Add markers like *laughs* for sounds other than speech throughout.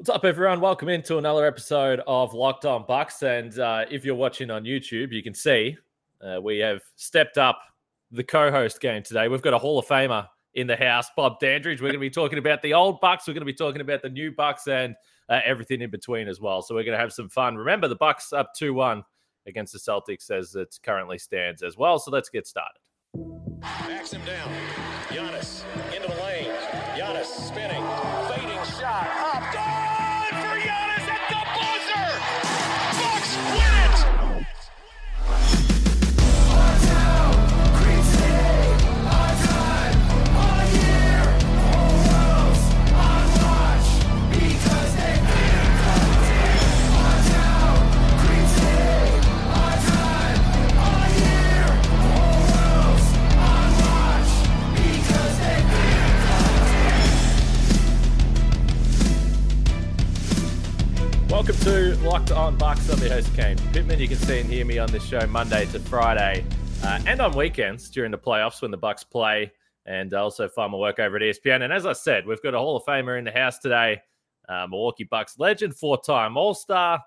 What's up, everyone? Welcome into another episode of Locked On Bucks. And uh, if you're watching on YouTube, you can see uh, we have stepped up the co-host game today. We've got a Hall of Famer in the house, Bob Dandridge. We're going to be talking about the old Bucks. We're going to be talking about the new Bucks and uh, everything in between as well. So we're going to have some fun. Remember, the Bucks up two one against the Celtics as it currently stands as well. So let's get started. Backs him down. Giannis into the lane. Giannis spinning, fading shot up. Good Welcome to Locked On Bucks. I'm your host, Kane Pitman. You can see and hear me on this show Monday to Friday uh, and on weekends during the playoffs when the Bucks play and also find my work over at ESPN. And as I said, we've got a Hall of Famer in the house today, uh, Milwaukee Bucks legend, four-time All-Star,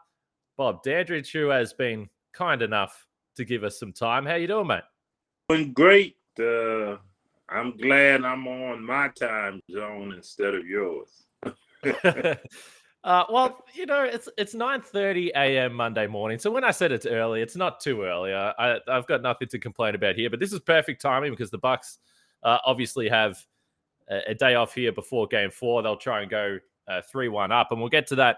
Bob Dandridge, who has been kind enough to give us some time. How you doing, mate? Doing great. Uh, I'm glad I'm on my time zone instead of yours. *laughs* *laughs* uh, well, you know, it's it's 9:30 a.m. Monday morning. So when I said it's early, it's not too early. I, I've got nothing to complain about here. But this is perfect timing because the Bucks uh, obviously have a, a day off here before Game Four. They'll try and go three one up, and we'll get to that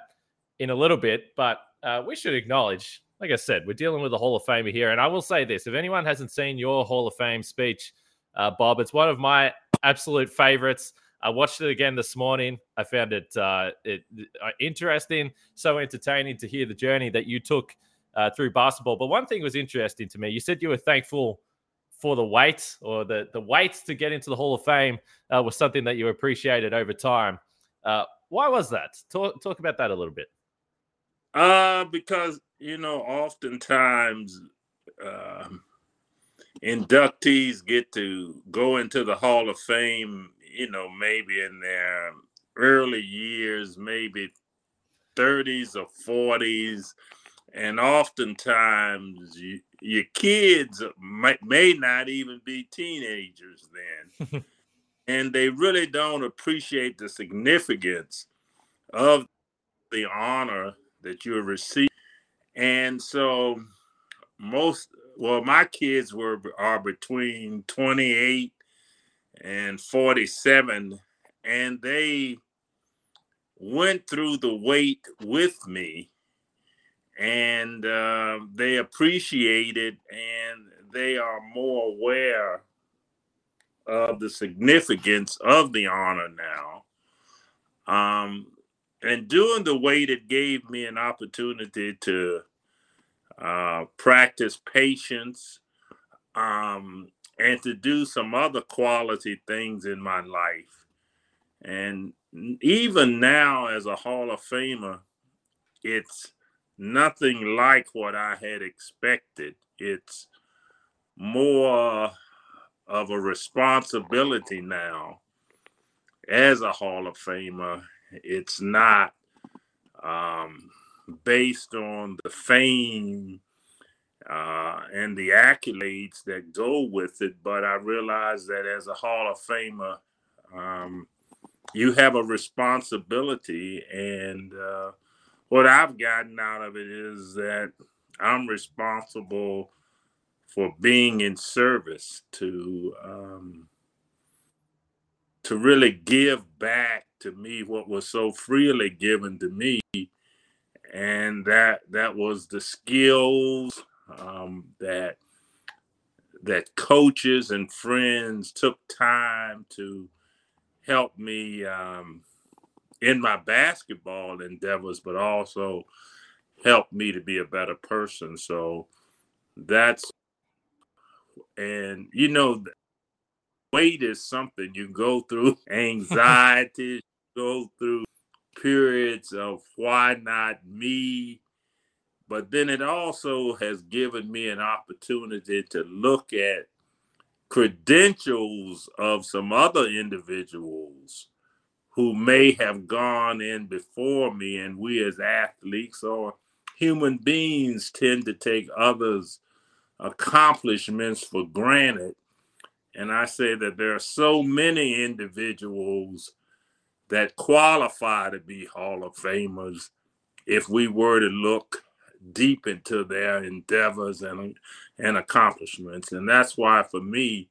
in a little bit. But uh, we should acknowledge, like I said, we're dealing with a Hall of Famer here. And I will say this: if anyone hasn't seen your Hall of Fame speech, uh, Bob, it's one of my absolute favorites. I watched it again this morning. I found it, uh, it uh, interesting, so entertaining to hear the journey that you took uh, through basketball. But one thing was interesting to me. You said you were thankful for the wait or the the wait to get into the Hall of Fame uh, was something that you appreciated over time. Uh, why was that? Talk talk about that a little bit. Uh, because you know, oftentimes um inductees get to go into the Hall of Fame. You know, maybe in their early years, maybe 30s or 40s, and oftentimes you, your kids might, may not even be teenagers then. *laughs* and they really don't appreciate the significance of the honor that you receive. And so most well, my kids were are between 28 and 47, and they went through the wait with me, and uh, they appreciate it, and they are more aware of the significance of the honor now. Um, and doing the wait, it gave me an opportunity to uh, practice patience, um, and to do some other quality things in my life. And even now, as a Hall of Famer, it's nothing like what I had expected. It's more of a responsibility now as a Hall of Famer. It's not um, based on the fame uh, and the accolades that go with it. But I realize that as a Hall of Famer, um, you have a responsibility. And uh, what I've gotten out of it is that I'm responsible for being in service to um, to really give back to me what was so freely given to me and that that was the skills um, that that coaches and friends took time to help me um, in my basketball endeavors, but also helped me to be a better person. So that's and you know wait is something you go through *laughs* anxiety go through periods of why not me but then it also has given me an opportunity to look at credentials of some other individuals who may have gone in before me, and we as athletes or human beings tend to take others' accomplishments for granted. And I say that there are so many individuals that qualify to be Hall of Famers if we were to look deep into their endeavors and, and accomplishments. And that's why, for me,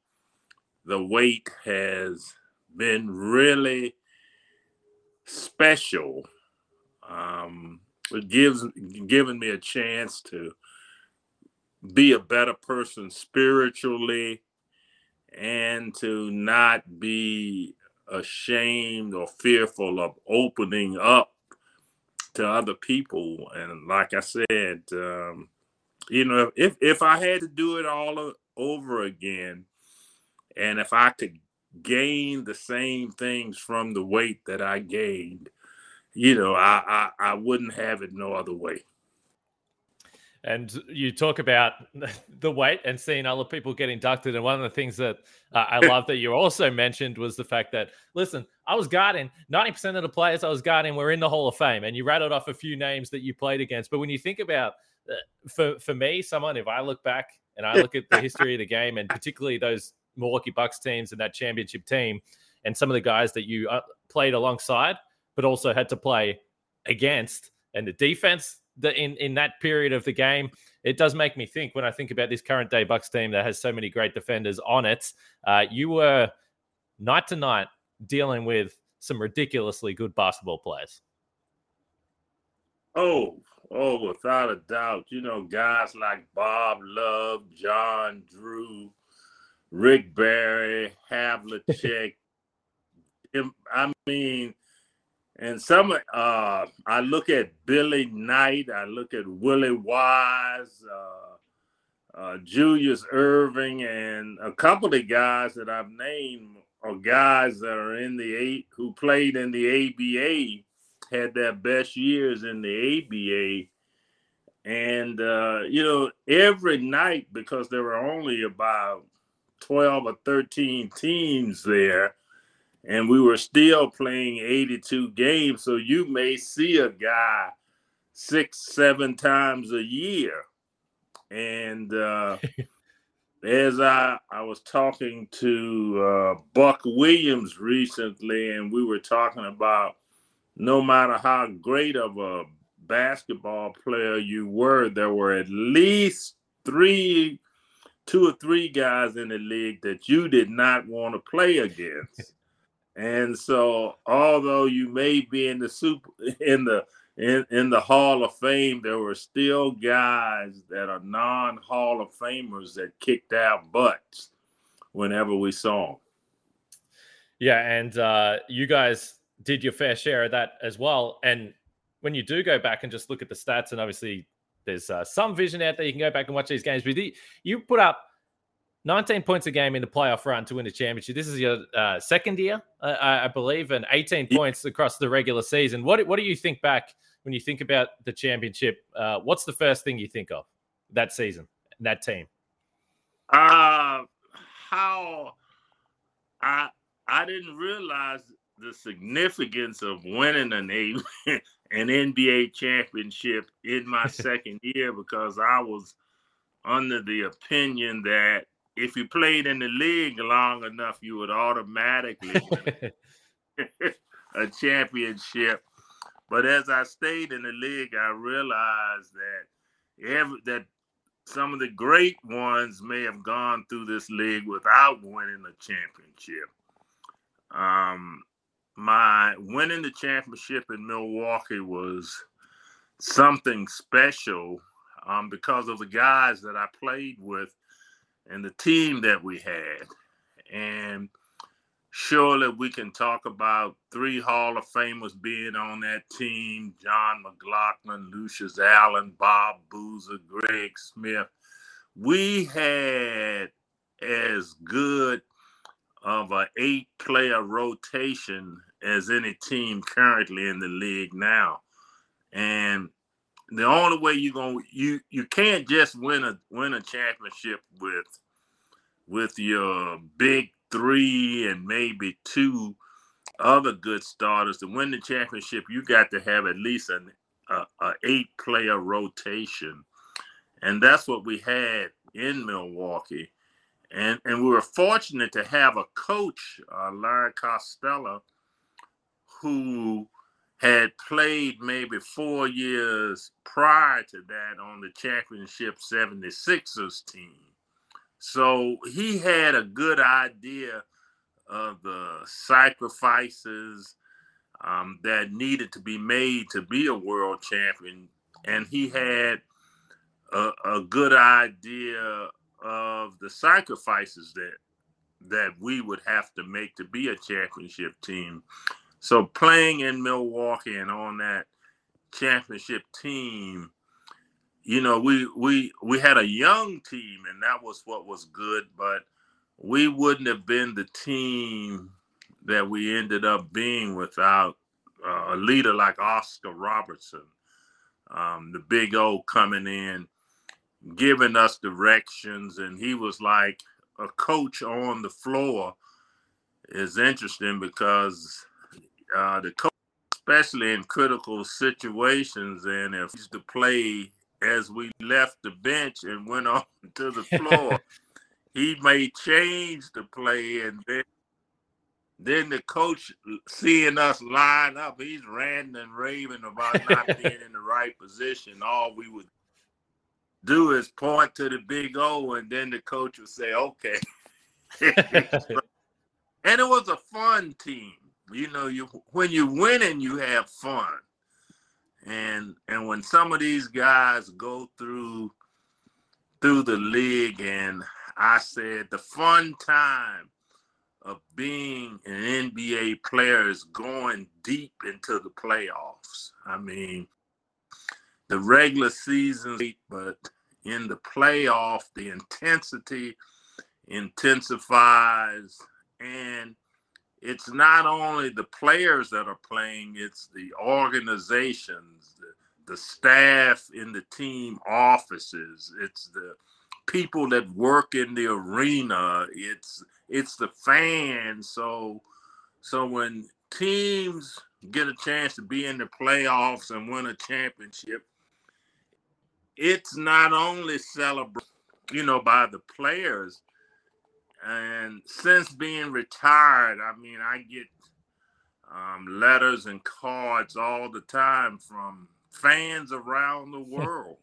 the wait has been really special. Um, it gives given me a chance to be a better person spiritually and to not be ashamed or fearful of opening up to other people. And like I said, um, you know, if if I had to do it all over again, and if I could gain the same things from the wait that I gained, you know, I I, I wouldn't have it no other way. And you talk about *laughs* the wait and seeing other people get inducted. And one of the things that uh, I *laughs* love that you also mentioned was the fact that, listen, I was guarding 90% of the players I was guarding were in the Hall of Fame. And you rattled off a few names that you played against. But when you think about, uh, for, for me, someone, if I look back and I look at the history of the game and particularly those Milwaukee Bucks teams and that championship team and some of the guys that you uh, played alongside, but also had to play against, and the defense the, in in that period of the game, it does make me think when I think about this current day Bucks team that has so many great defenders on it. Uh, you were night to night dealing with some ridiculously good basketball players. Oh, oh, without a doubt. You know, guys like Bob Love, John Drew, Rick Barry, Havlicek. *laughs* I mean, and some, uh, I look at Billy Knight, I look at Willie Wise, uh, uh, Julius Erving, and a couple of guys that I've named are guys that are in the eight who played in the ABA, had their best years in the ABA. And, uh, you know, every night, because there were only about 12 or 13 teams there, and we were still playing 82 games. So you may see a guy six, seven times a year. And uh, *laughs* as I, I was talking to uh, Buck Williams recently, and we were talking about no matter how great of a basketball player you were, there were at least three, two or three guys in the league that you did not want to play against. And so, although you may be in the super *laughs* in the in, in the Hall of Fame, there were still guys that are non Hall of Famers that kicked out butts whenever we saw them. Yeah, and uh, you guys did your fair share of that as well. And when you do go back and just look at the stats, and obviously there's uh, some vision out there, you can go back and watch these games. But you put up 19 points a game in the playoff run to win the championship. This is your uh, second year, uh, I believe, and 18 points across the regular season. What what do you think back when you think about the championship? Uh, what's the first thing you think of that season, that team? Uh how I I didn't realize the significance of winning an a, *laughs* an NBA championship in my *laughs* second year because I was under the opinion that if you played in the league long enough, you would automatically *laughs* *laughs* a championship. But as I stayed in the league, I realized that every, that some of the great ones may have gone through this league without winning a championship. Um, my winning the championship in Milwaukee was something special um, because of the guys that I played with and the team that we had. And surely we can talk about three Hall of Famers being on that team Jon McGlocklin, Lucius Allen, Bob Boozer, Greg Smith. We had as good of an eight player rotation as any team currently in the league now. And the only way you're gonna you you can't just win a win a championship with with your big three and maybe two other good starters. To win the championship, you got to have at least an a, a eight player rotation, and that's what we had in Milwaukee. And and we were fortunate to have a coach, uh, Larry Costello, who had played maybe four years prior to that on the championship 76ers team. So he had a good idea of the sacrifices um, that needed to be made to be a world champion. And he had a, a good idea of the sacrifices that that we would have to make to be a championship team. So playing in Milwaukee and on that championship team, you know, we we we had a young team and that was what was good, but we wouldn't have been the team that we ended up being without uh, a leader like Oscar Robertson, um, the big O coming in, giving us directions, and he was like a coach on the floor. Is interesting because uh, the coach, especially in critical situations, and if he's to play as we left the bench and went *laughs* on to the floor, *laughs* he may change the play, and then then the coach seeing us line up, he's ranting and raving about not *laughs* being in the right position. All we would do is point to the big O, and then the coach would say, "Okay." and it was a fun team you know, you when you're winning, you have fun. And and when some of these guys go through through the league, and I said the fun time of being an NBA player is going deep into the playoffs. I mean, the regular season, but in the playoff, the intensity intensifies and it's not only the players that are playing, it's the organizations, the, the staff in the team offices, it's the people that work in the arena, it's it's the fans. So so when teams get a chance to be in the playoffs and win a championship, it's not only celebrated, you know, by the players, and since being retired, I mean, I get um, letters and cards all the time from fans around the *laughs* world.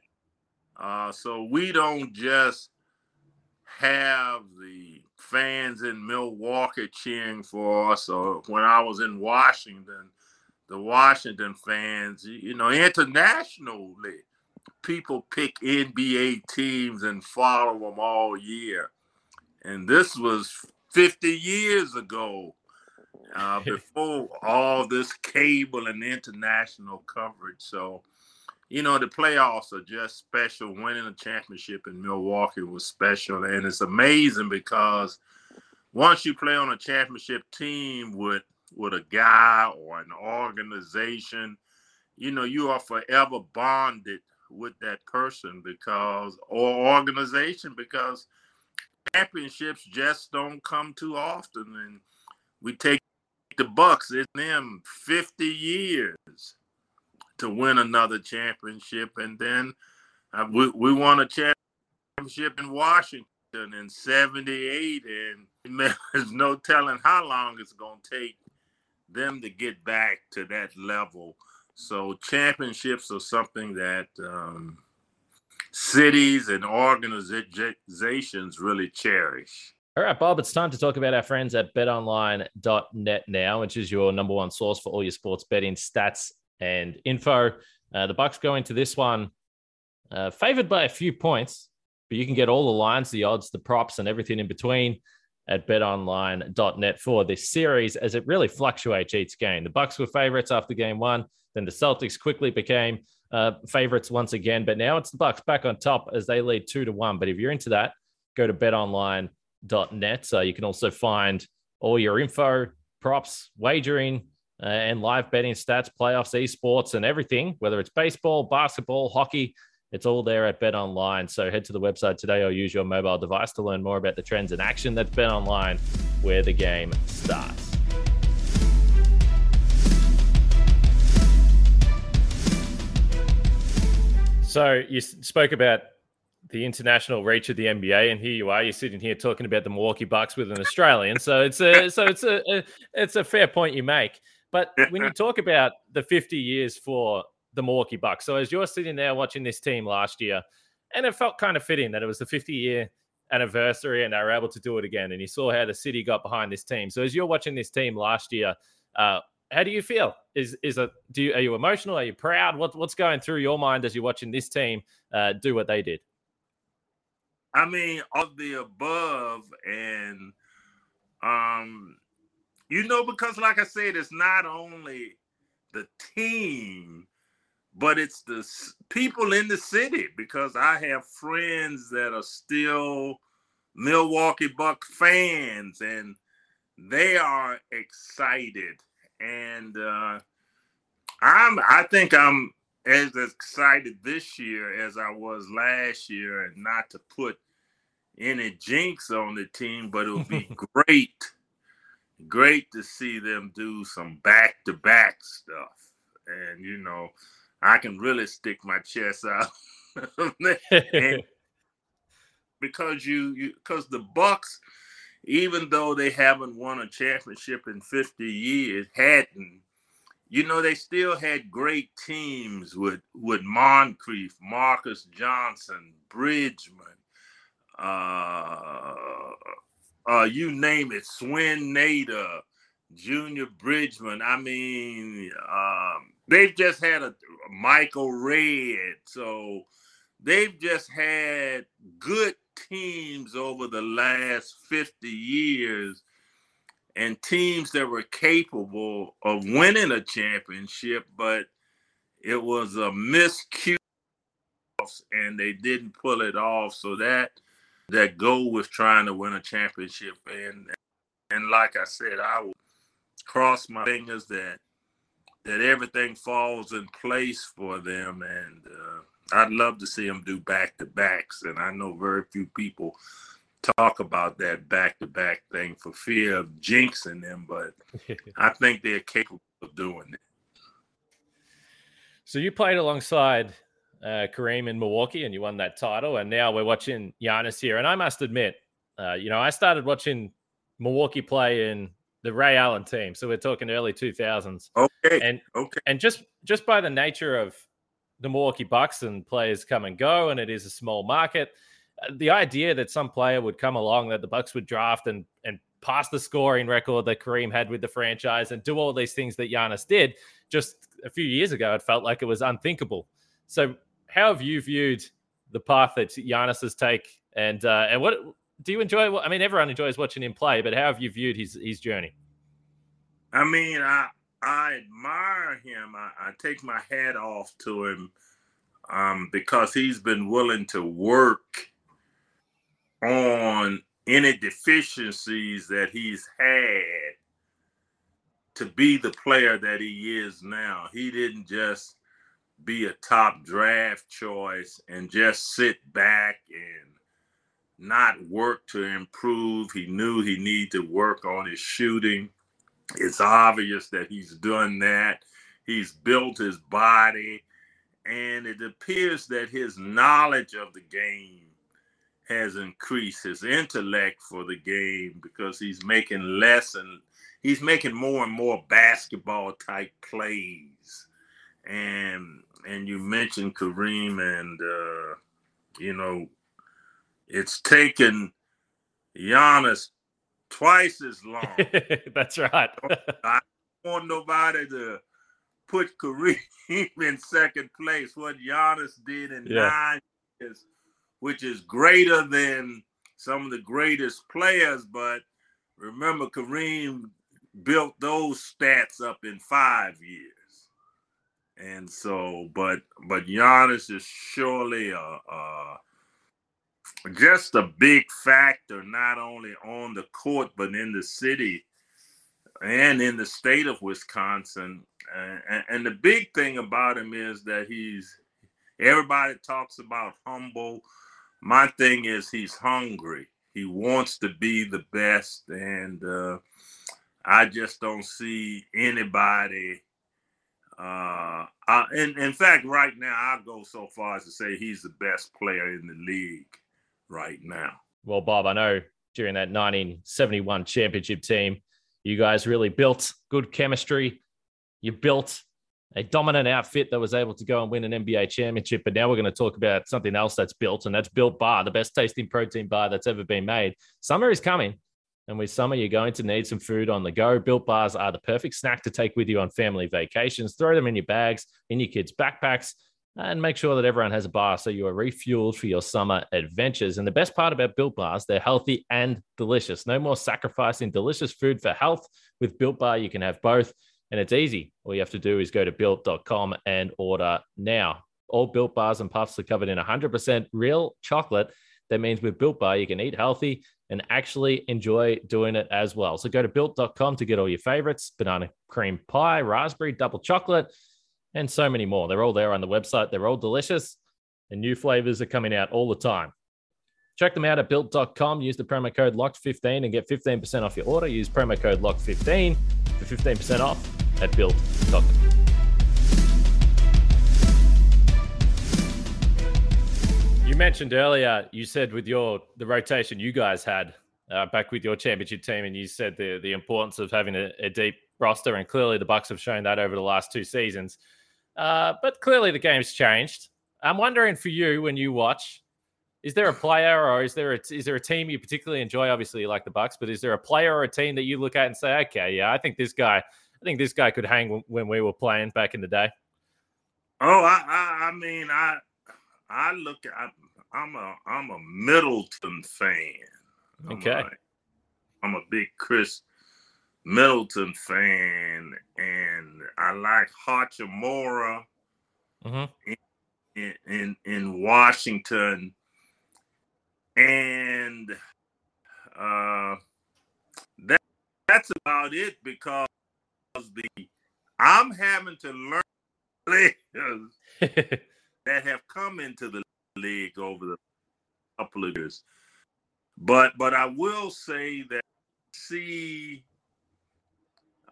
uh, so we don't just have the fans in Milwaukee cheering for us, or when I was in Washington, the Washington fans, you know, internationally, people pick NBA teams and follow them all year and this was 50 years ago uh, *laughs* before all this cable and international coverage. So, you know, the playoffs are just special. Winning a championship in Milwaukee was special. And it's amazing because once you play on a championship team with with a guy or an organization, you know, you are forever bonded with that person because or organization because championships just don't come too often, and we take the Bucks. It's them 50 years to win another championship, and then uh, we we won a championship in Washington in '78, and *laughs* there's no telling how long it's going to take them to get back to that level. So championships are something that um, cities and organizations really cherish. All right, Bob, it's time to talk about our friends at betonline.net now, which is your number one source for all your sports betting stats and info. Uh, the Bucks go into this one uh, favored by a few points, but you can get all the lines, the odds, the props, and everything in between at betonline.net for this series as it really fluctuates each game. The Bucks were favorites after game one, then the Celtics quickly became uh, favorites once again. But now it's the Bucks back on top as they lead two to one. But if you're into that, go to betonline.net. So you can also find all your info, props, wagering, uh, and live betting stats, playoffs, esports, and everything, whether it's baseball, basketball, hockey. It's all there at Bet Online. So head to the website today or use your mobile device to learn more about the trends in action. That's Bet Online, where the game starts. So you spoke about the international reach of the NBA, and here you are. You're sitting here talking about the Milwaukee Bucks with an Australian. So it's a so it's a, a it's a fair point you make. But when you talk about the 50 years for the Milwaukee Bucks, so as you're sitting there watching this team last year, and it felt kind of fitting that it was the 50 year anniversary and they were able to do it again. And you saw how the city got behind this team. So as you're watching this team last year, uh, how do you feel? Is is it do you are you emotional? Are you proud? What what's going through your mind as you're watching this team uh, do what they did? I mean, all the above, and um, you know, because like I said, it's not only the team, but it's the people in the city. Because I have friends that are still Milwaukee Buck fans, and they are excited and uh, I'm I think I'm as excited this year as I was last year, and not to put any jinx on the team, but it would be *laughs* great, great to see them do some back to back stuff, and you know, I can really stick my chest out. *laughs* *laughs* because you you because the bucks even though they haven't won a championship in 50 years, hadn't, you know, they still had great teams with with Moncrief, Marques Johnson, Bridgeman, uh, uh, you name it, Swen Nater, Junior Bridgeman. I mean, um, they've just had a Michael Redd, so they've just had good teams over the last 50 years and teams that were capable of winning a championship, but it was a miscue and they didn't pull it off. So that that goal was trying to win a championship. And and like I said, I will cross my fingers that that everything falls in place for them and uh, I'd love to see them do back to backs, and I know very few people talk about that back to back thing for fear of jinxing them, but *laughs* I think they're capable of doing it. So you played alongside uh, Kareem in Milwaukee, and you won that title, and now we're watching Giannis here. And I must admit, uh, you know, I started watching Milwaukee play in the Ray Allen team, so we're talking early two thousands. Okay, and okay, and just just by the nature of the Milwaukee Bucks and players come and go, and it is a small market. Uh, the idea that some player would come along that the Bucks would draft and and pass the scoring record that Kareem had with the franchise and do all these things that Giannis did just a few years ago, it felt like it was unthinkable. So, how have you viewed the path that Giannis has take, and uh, and what do you enjoy? I mean, everyone enjoys watching him play, but how have you viewed his his journey? I mean, I I admire him. I, I take my hat off to him um, because he's been willing to work on any deficiencies that he's had to be the player that he is now. He didn't just be a top draft choice and just sit back and not work to improve. He knew he needed to work on his shooting. It's obvious that he's done that. He's built his body, and it appears that his knowledge of the game has increased, his intellect for the game, because he's making less and he's making more and more basketball type plays. And and you mentioned Kareem, and uh, you know, it's taken Giannis twice as long. *laughs* That's right. I don't want nobody to put Kareem *laughs* in second place. What Giannis did in yeah. nine years, which is greater than some of the greatest players. But remember, Kareem built those stats up in five years. And so, but but Giannis is surely a, a just a big factor, not only on the court, but in the city and in the state of Wisconsin. And, and, the big thing about him is that he's, everybody talks about humble. My thing is he's hungry. He wants to be the best. And uh, I just don't see anybody Uh, I, in, in fact, right now, I'll go so far as to say he's the best player in the league right now. Well, Bob, I know during that 1971 championship team, you guys really built good chemistry. You built a dominant outfit that was able to go and win an NBA championship. But now we're going to talk about something else that's built, and that's Built Bar, the best tasting protein bar that's ever been made. Summer is coming. And with summer, you're going to need some food on the go. Built bars are the perfect snack to take with you on family vacations. Throw them in your bags, in your kids' backpacks, and make sure that everyone has a bar so you are refueled for your summer adventures. And the best part about Built Bars, they're healthy and delicious. No more sacrificing delicious food for health. With Built Bar, you can have both, and it's easy. All you have to do is go to built.com and order now. All Built Bars and Puffs are covered in 100% real chocolate. That means with Built Bar, you can eat healthy and actually enjoy doing it as well. So go to built.com to get all your favorites banana cream pie, raspberry, double chocolate and so many more. They're all there on the website. They're all delicious, and new flavors are coming out all the time. Check them out at built.com. Use the promo code LOCKED15 and get 15% off your order. Use promo code LOCKED15 for 15% off at built.com. You mentioned earlier, you said with your the rotation you guys had uh, back with your championship team, and you said the the importance of having a, a deep roster, and clearly the Bucks have shown that over the last two seasons. Uh, but clearly the game's changed. I'm wondering for you when you watch, is there a player or is there a, is there a team you particularly enjoy? Obviously, you like the Bucks, but is there a player or a team that you look at and say, okay, yeah, I think this guy, I think this guy could hang when we were playing back in the day. Oh, I, I, I mean, I, I look at, I'm a, I'm a Middleton fan. Okay. I'm a, I'm a big Khris Middleton fan, and I like Hachimura mm-hmm. in, in in Washington, and uh, that that's about it because the I'm having to learn *laughs* players *laughs* that have come into the league over the couple of years. But but I will say that see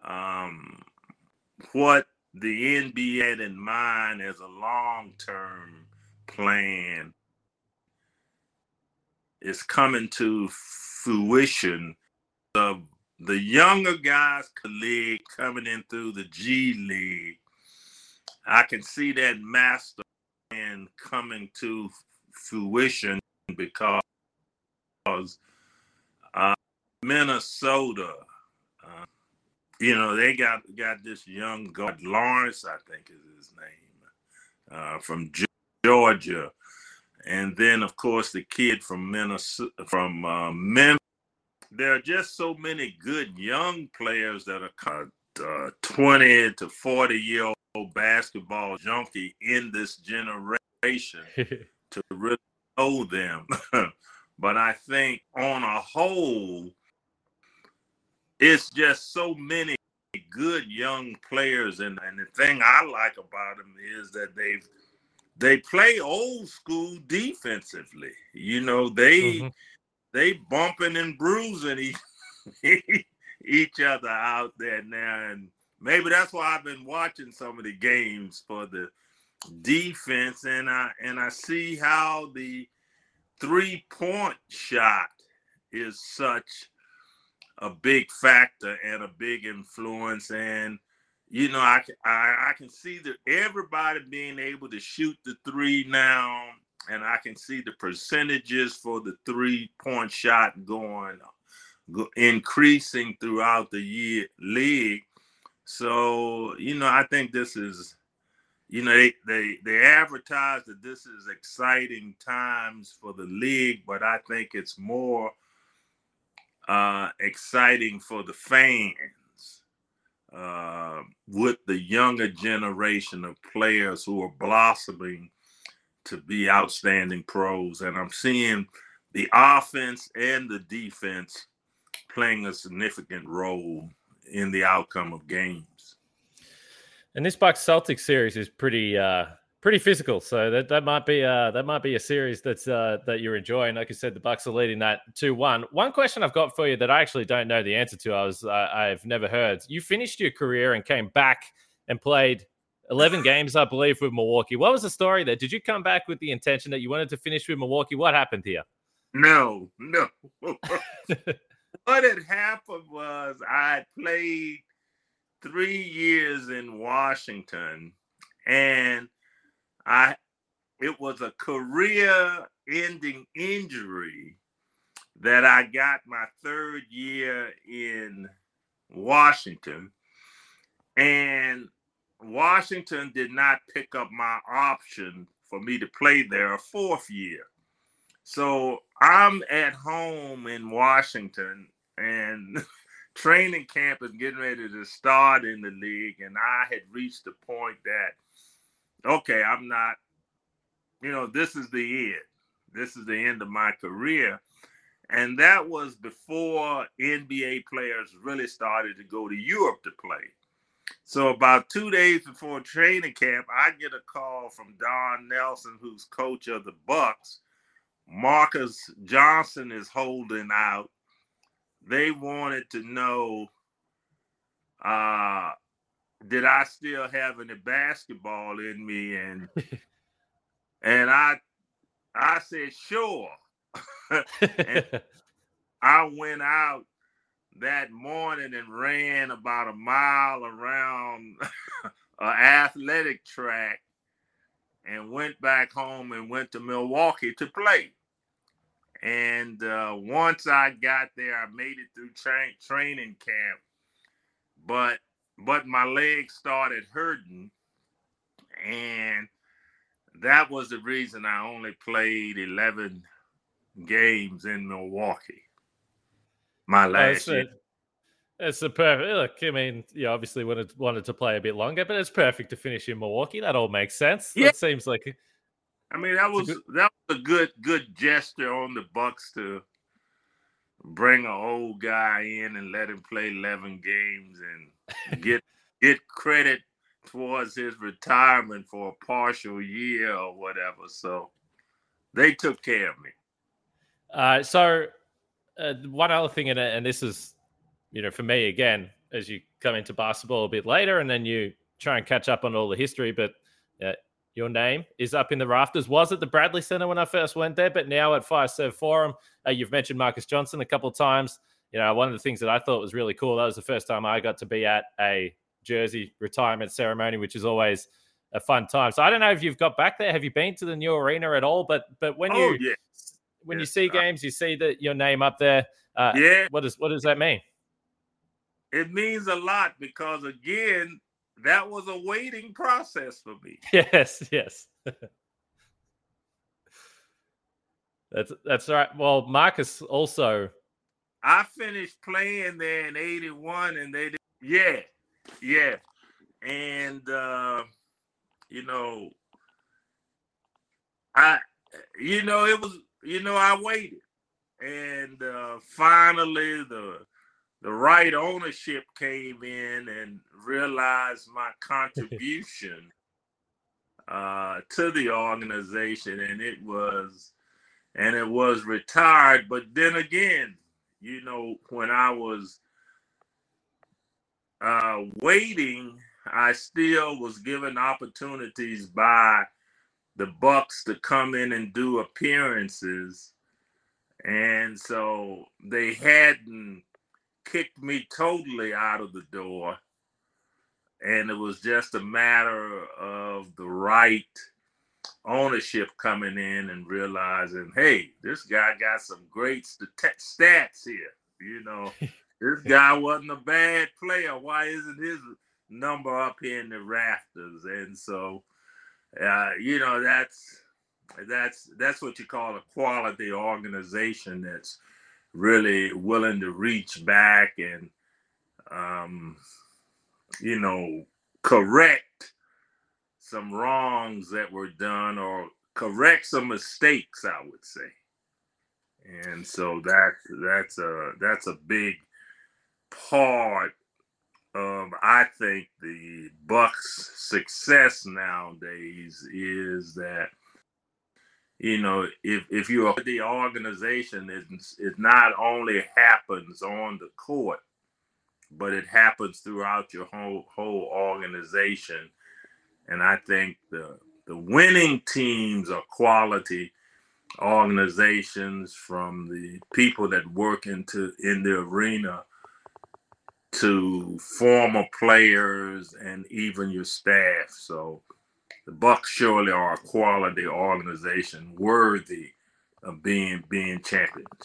um, what the NBA in mind as a long term plan is coming to fruition of the younger guys league coming in through the G League. I can see that master plan coming to fruition because uh, Minnesota you know, they got got this young guard, Lawrence, I think is his name, uh, from Georgia, and then of course the kid from Minnesota, from uh, Memphis. There are just so many good young players that are uh, 20 to 40 year old basketball junkie in this generation *laughs* to really know them. *laughs* but I think on a whole, it's just so many good young players and, and the thing I like about them is that they've they play old school defensively. You know, they mm-hmm. they bumping and bruising each, *laughs* each other out there now. And maybe that's why I've been watching some of the games for the defense and I and I see how the three point shot is such a big factor and a big influence. And you know, I I, I can see that everybody being able to shoot the three now, and I can see the percentages for the three point shot going go, increasing throughout the year league. So you know, I think this is you know they, they they advertise that this is exciting times for the league but i think it's more uh, exciting for the fans uh, with the younger generation of players who are blossoming to be outstanding pros. And I'm seeing the offense and the defense playing a significant role in the outcome of games. And this Bucks Celtics series is pretty uh, pretty physical. So that, that might be uh that might be a series that's uh that you're enjoying. Like I said, the Bucks are leading that two one. One question I've got for you that I actually don't know the answer to. I was uh, I've never heard. You finished your career and came back and played 11 *laughs* games, I believe, with Milwaukee. What was the story there? Did you come back with the intention that you wanted to finish with Milwaukee? What happened here? No, no. *laughs* what had happened was I played three years in Washington, and I it was a career-ending injury that I got my third year in Washington, and Washington did not pick up my option for me to play there a fourth year. So I'm at home in Washington and *laughs* training camp is getting ready to start in the league. And I had reached the point that, okay, I'm not, you know, this is the end. This is the end of my career. And that was before NBA players really started to go to Europe to play. So about two days before training camp, I get a call from Don Nelson, who's coach of the Bucks. Marques Johnson is holding out. They wanted to know uh did I still have any basketball in me and *laughs* and I I said sure. *laughs* I went out that morning and ran about a mile around *laughs* an athletic track and went back home and went to Milwaukee to play. And uh, once I got there, I made it through tra- training camp, but but my legs started hurting, and that was the reason I only played eleven games in Milwaukee my last year. It's a perfect. Look, I mean, you obviously wanted wanted to play a bit longer, but it's perfect to finish in Milwaukee. That all makes sense. Yeah. It seems like. I mean, that was good, that was a good good gesture on the Bucks to bring an old guy in and let him play eleven games and *laughs* get get credit towards his retirement for a partial year or whatever. So they took care of me. Uh, so uh, one other thing, and, and this is, you know, for me again, as you come into basketball a bit later, and then you try and catch up on all the history, but uh, your name is up in the rafters. Was at the Bradley Center when I first went there, but now at Fiserv Forum, uh, you've mentioned Marques Johnson a couple of times. You know, one of the things that I thought was really cool. That was the first time I got to be at a jersey retirement ceremony, which is always a fun time. So I don't know if you've got back there. Have you been to the new arena at all? But but when oh, you yeah when you see games, you see that your name up there. Uh, yeah. What does what does that mean? It means a lot because again, that was a waiting process for me. *laughs* Yes, yes. *laughs* that's that's right. Well, Marques also. I finished playing there in '81, and they did. Yeah, yeah, and uh, you know, I, you know, it was you know, I waited, and uh, finally the the right ownership came in and realized my contribution *laughs* uh, to the organization, and it was and it was retired. But then again, you know, when I was uh, waiting, I still was given opportunities by the Bucks to come in and do appearances. And so they hadn't kicked me totally out of the door. And it was just a matter of the right ownership coming in and realizing, hey, this guy got some great stats here. You know, *laughs* this guy wasn't a bad player. Why isn't his number up here in the rafters? And so uh, you know that's that's that's what you call a quality organization that's really willing to reach back and um, you know correct some wrongs that were done or correct some mistakes i would say. And so that that's a that's a big part um, I think the Bucks' success nowadays is that you know if if you're the organization, it's, it not only happens on the court, but it happens throughout your whole whole organization. and I think the the winning teams are quality organizations from the people that work into in the arena to former players and even your staff. So the Bucks surely are a quality organization worthy of being being champions.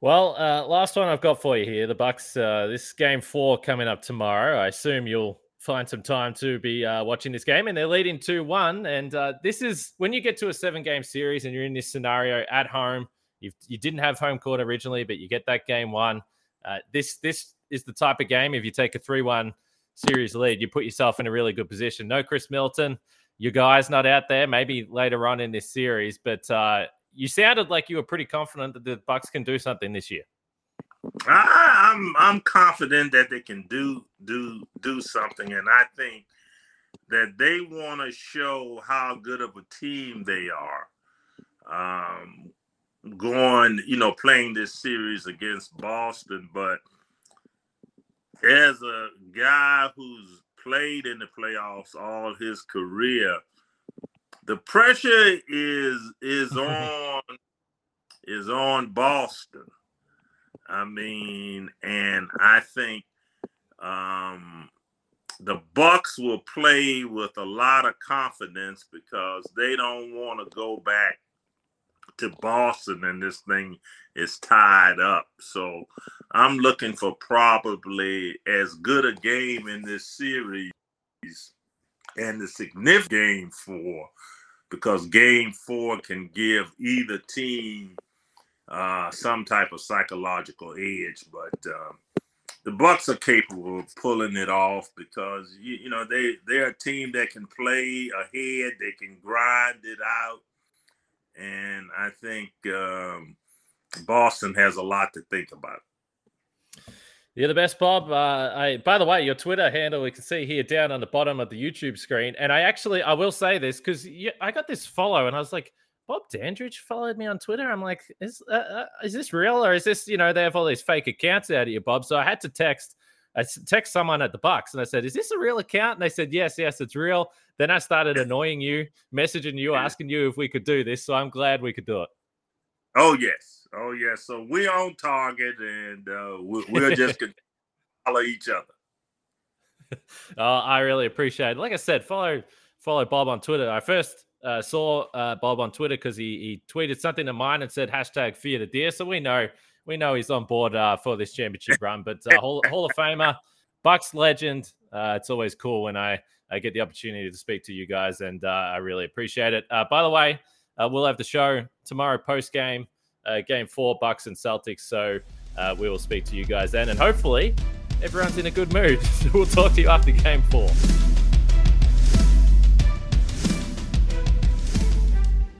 Well, uh, last one I've got for you here. The Bucks. Uh, this game four coming up tomorrow. I assume you'll find some time to be uh, watching this game, and they're leading two one. And uh, this is when you get to a seven game series and you're in this scenario at home. You've, you didn't have home court originally, but you get that game one. Uh, this this is the type of game. If you take a three one series lead, you put yourself in a really good position. No Khris Middleton, your guy's not out there. Maybe later on in this series, but uh, you sounded like you were pretty confident that the Bucks can do something this year. I, I'm I'm confident that they can do do do something, and I think that they want to show how good of a team they are. Um, going, you know, playing this series against Boston, but as a guy who's played in the playoffs all his career, the pressure is is *laughs* on is on Boston. I mean, and I think um, the Bucks will play with a lot of confidence because they don't want to go back to Boston and this thing is tied up. So I'm looking for probably as good a game in this series and the significant game four because game four can give either team uh, some type of psychological edge. But um, the Bucks are capable of pulling it off because you, you know they they're a team that can play ahead, they can grind it out, and I think um, Boston has a lot to think about. You're the best, Bob. Uh, I, by the way, your Twitter handle we can see here down on the bottom of the YouTube screen, and I actually I will say this because I got this follow, and I was like, Bob Dandridge followed me on Twitter. I'm like, is uh, uh, is this real or is this you know they have all these fake accounts out of you, Bob? So I had to text. I text someone at the Bucks and I said, "Is this a real account?" And they said, "Yes, yes, it's real." Then I started annoying you, messaging you, asking you if we could do this. So I'm glad we could do it. Oh yes, oh yes. So we're on target, and uh, we we'll just *laughs* follow each other. *laughs* oh, I really appreciate it. Like I said, follow follow Bob on Twitter. I first uh, saw uh, Bob on Twitter because he, he tweeted something to mine and said hashtag fear the deer. So we know we know he's on board uh, for this championship run. But uh, Hall, Hall, of Famer, Bucks legend. Uh, it's always cool when I, I get the opportunity to speak to you guys, and uh, I really appreciate it. by the way, we'll have the show tomorrow post game, game four, Bucks and Celtics. So we will speak to you guys then, and hopefully everyone's in a good mood. *laughs* we'll talk to you after game four.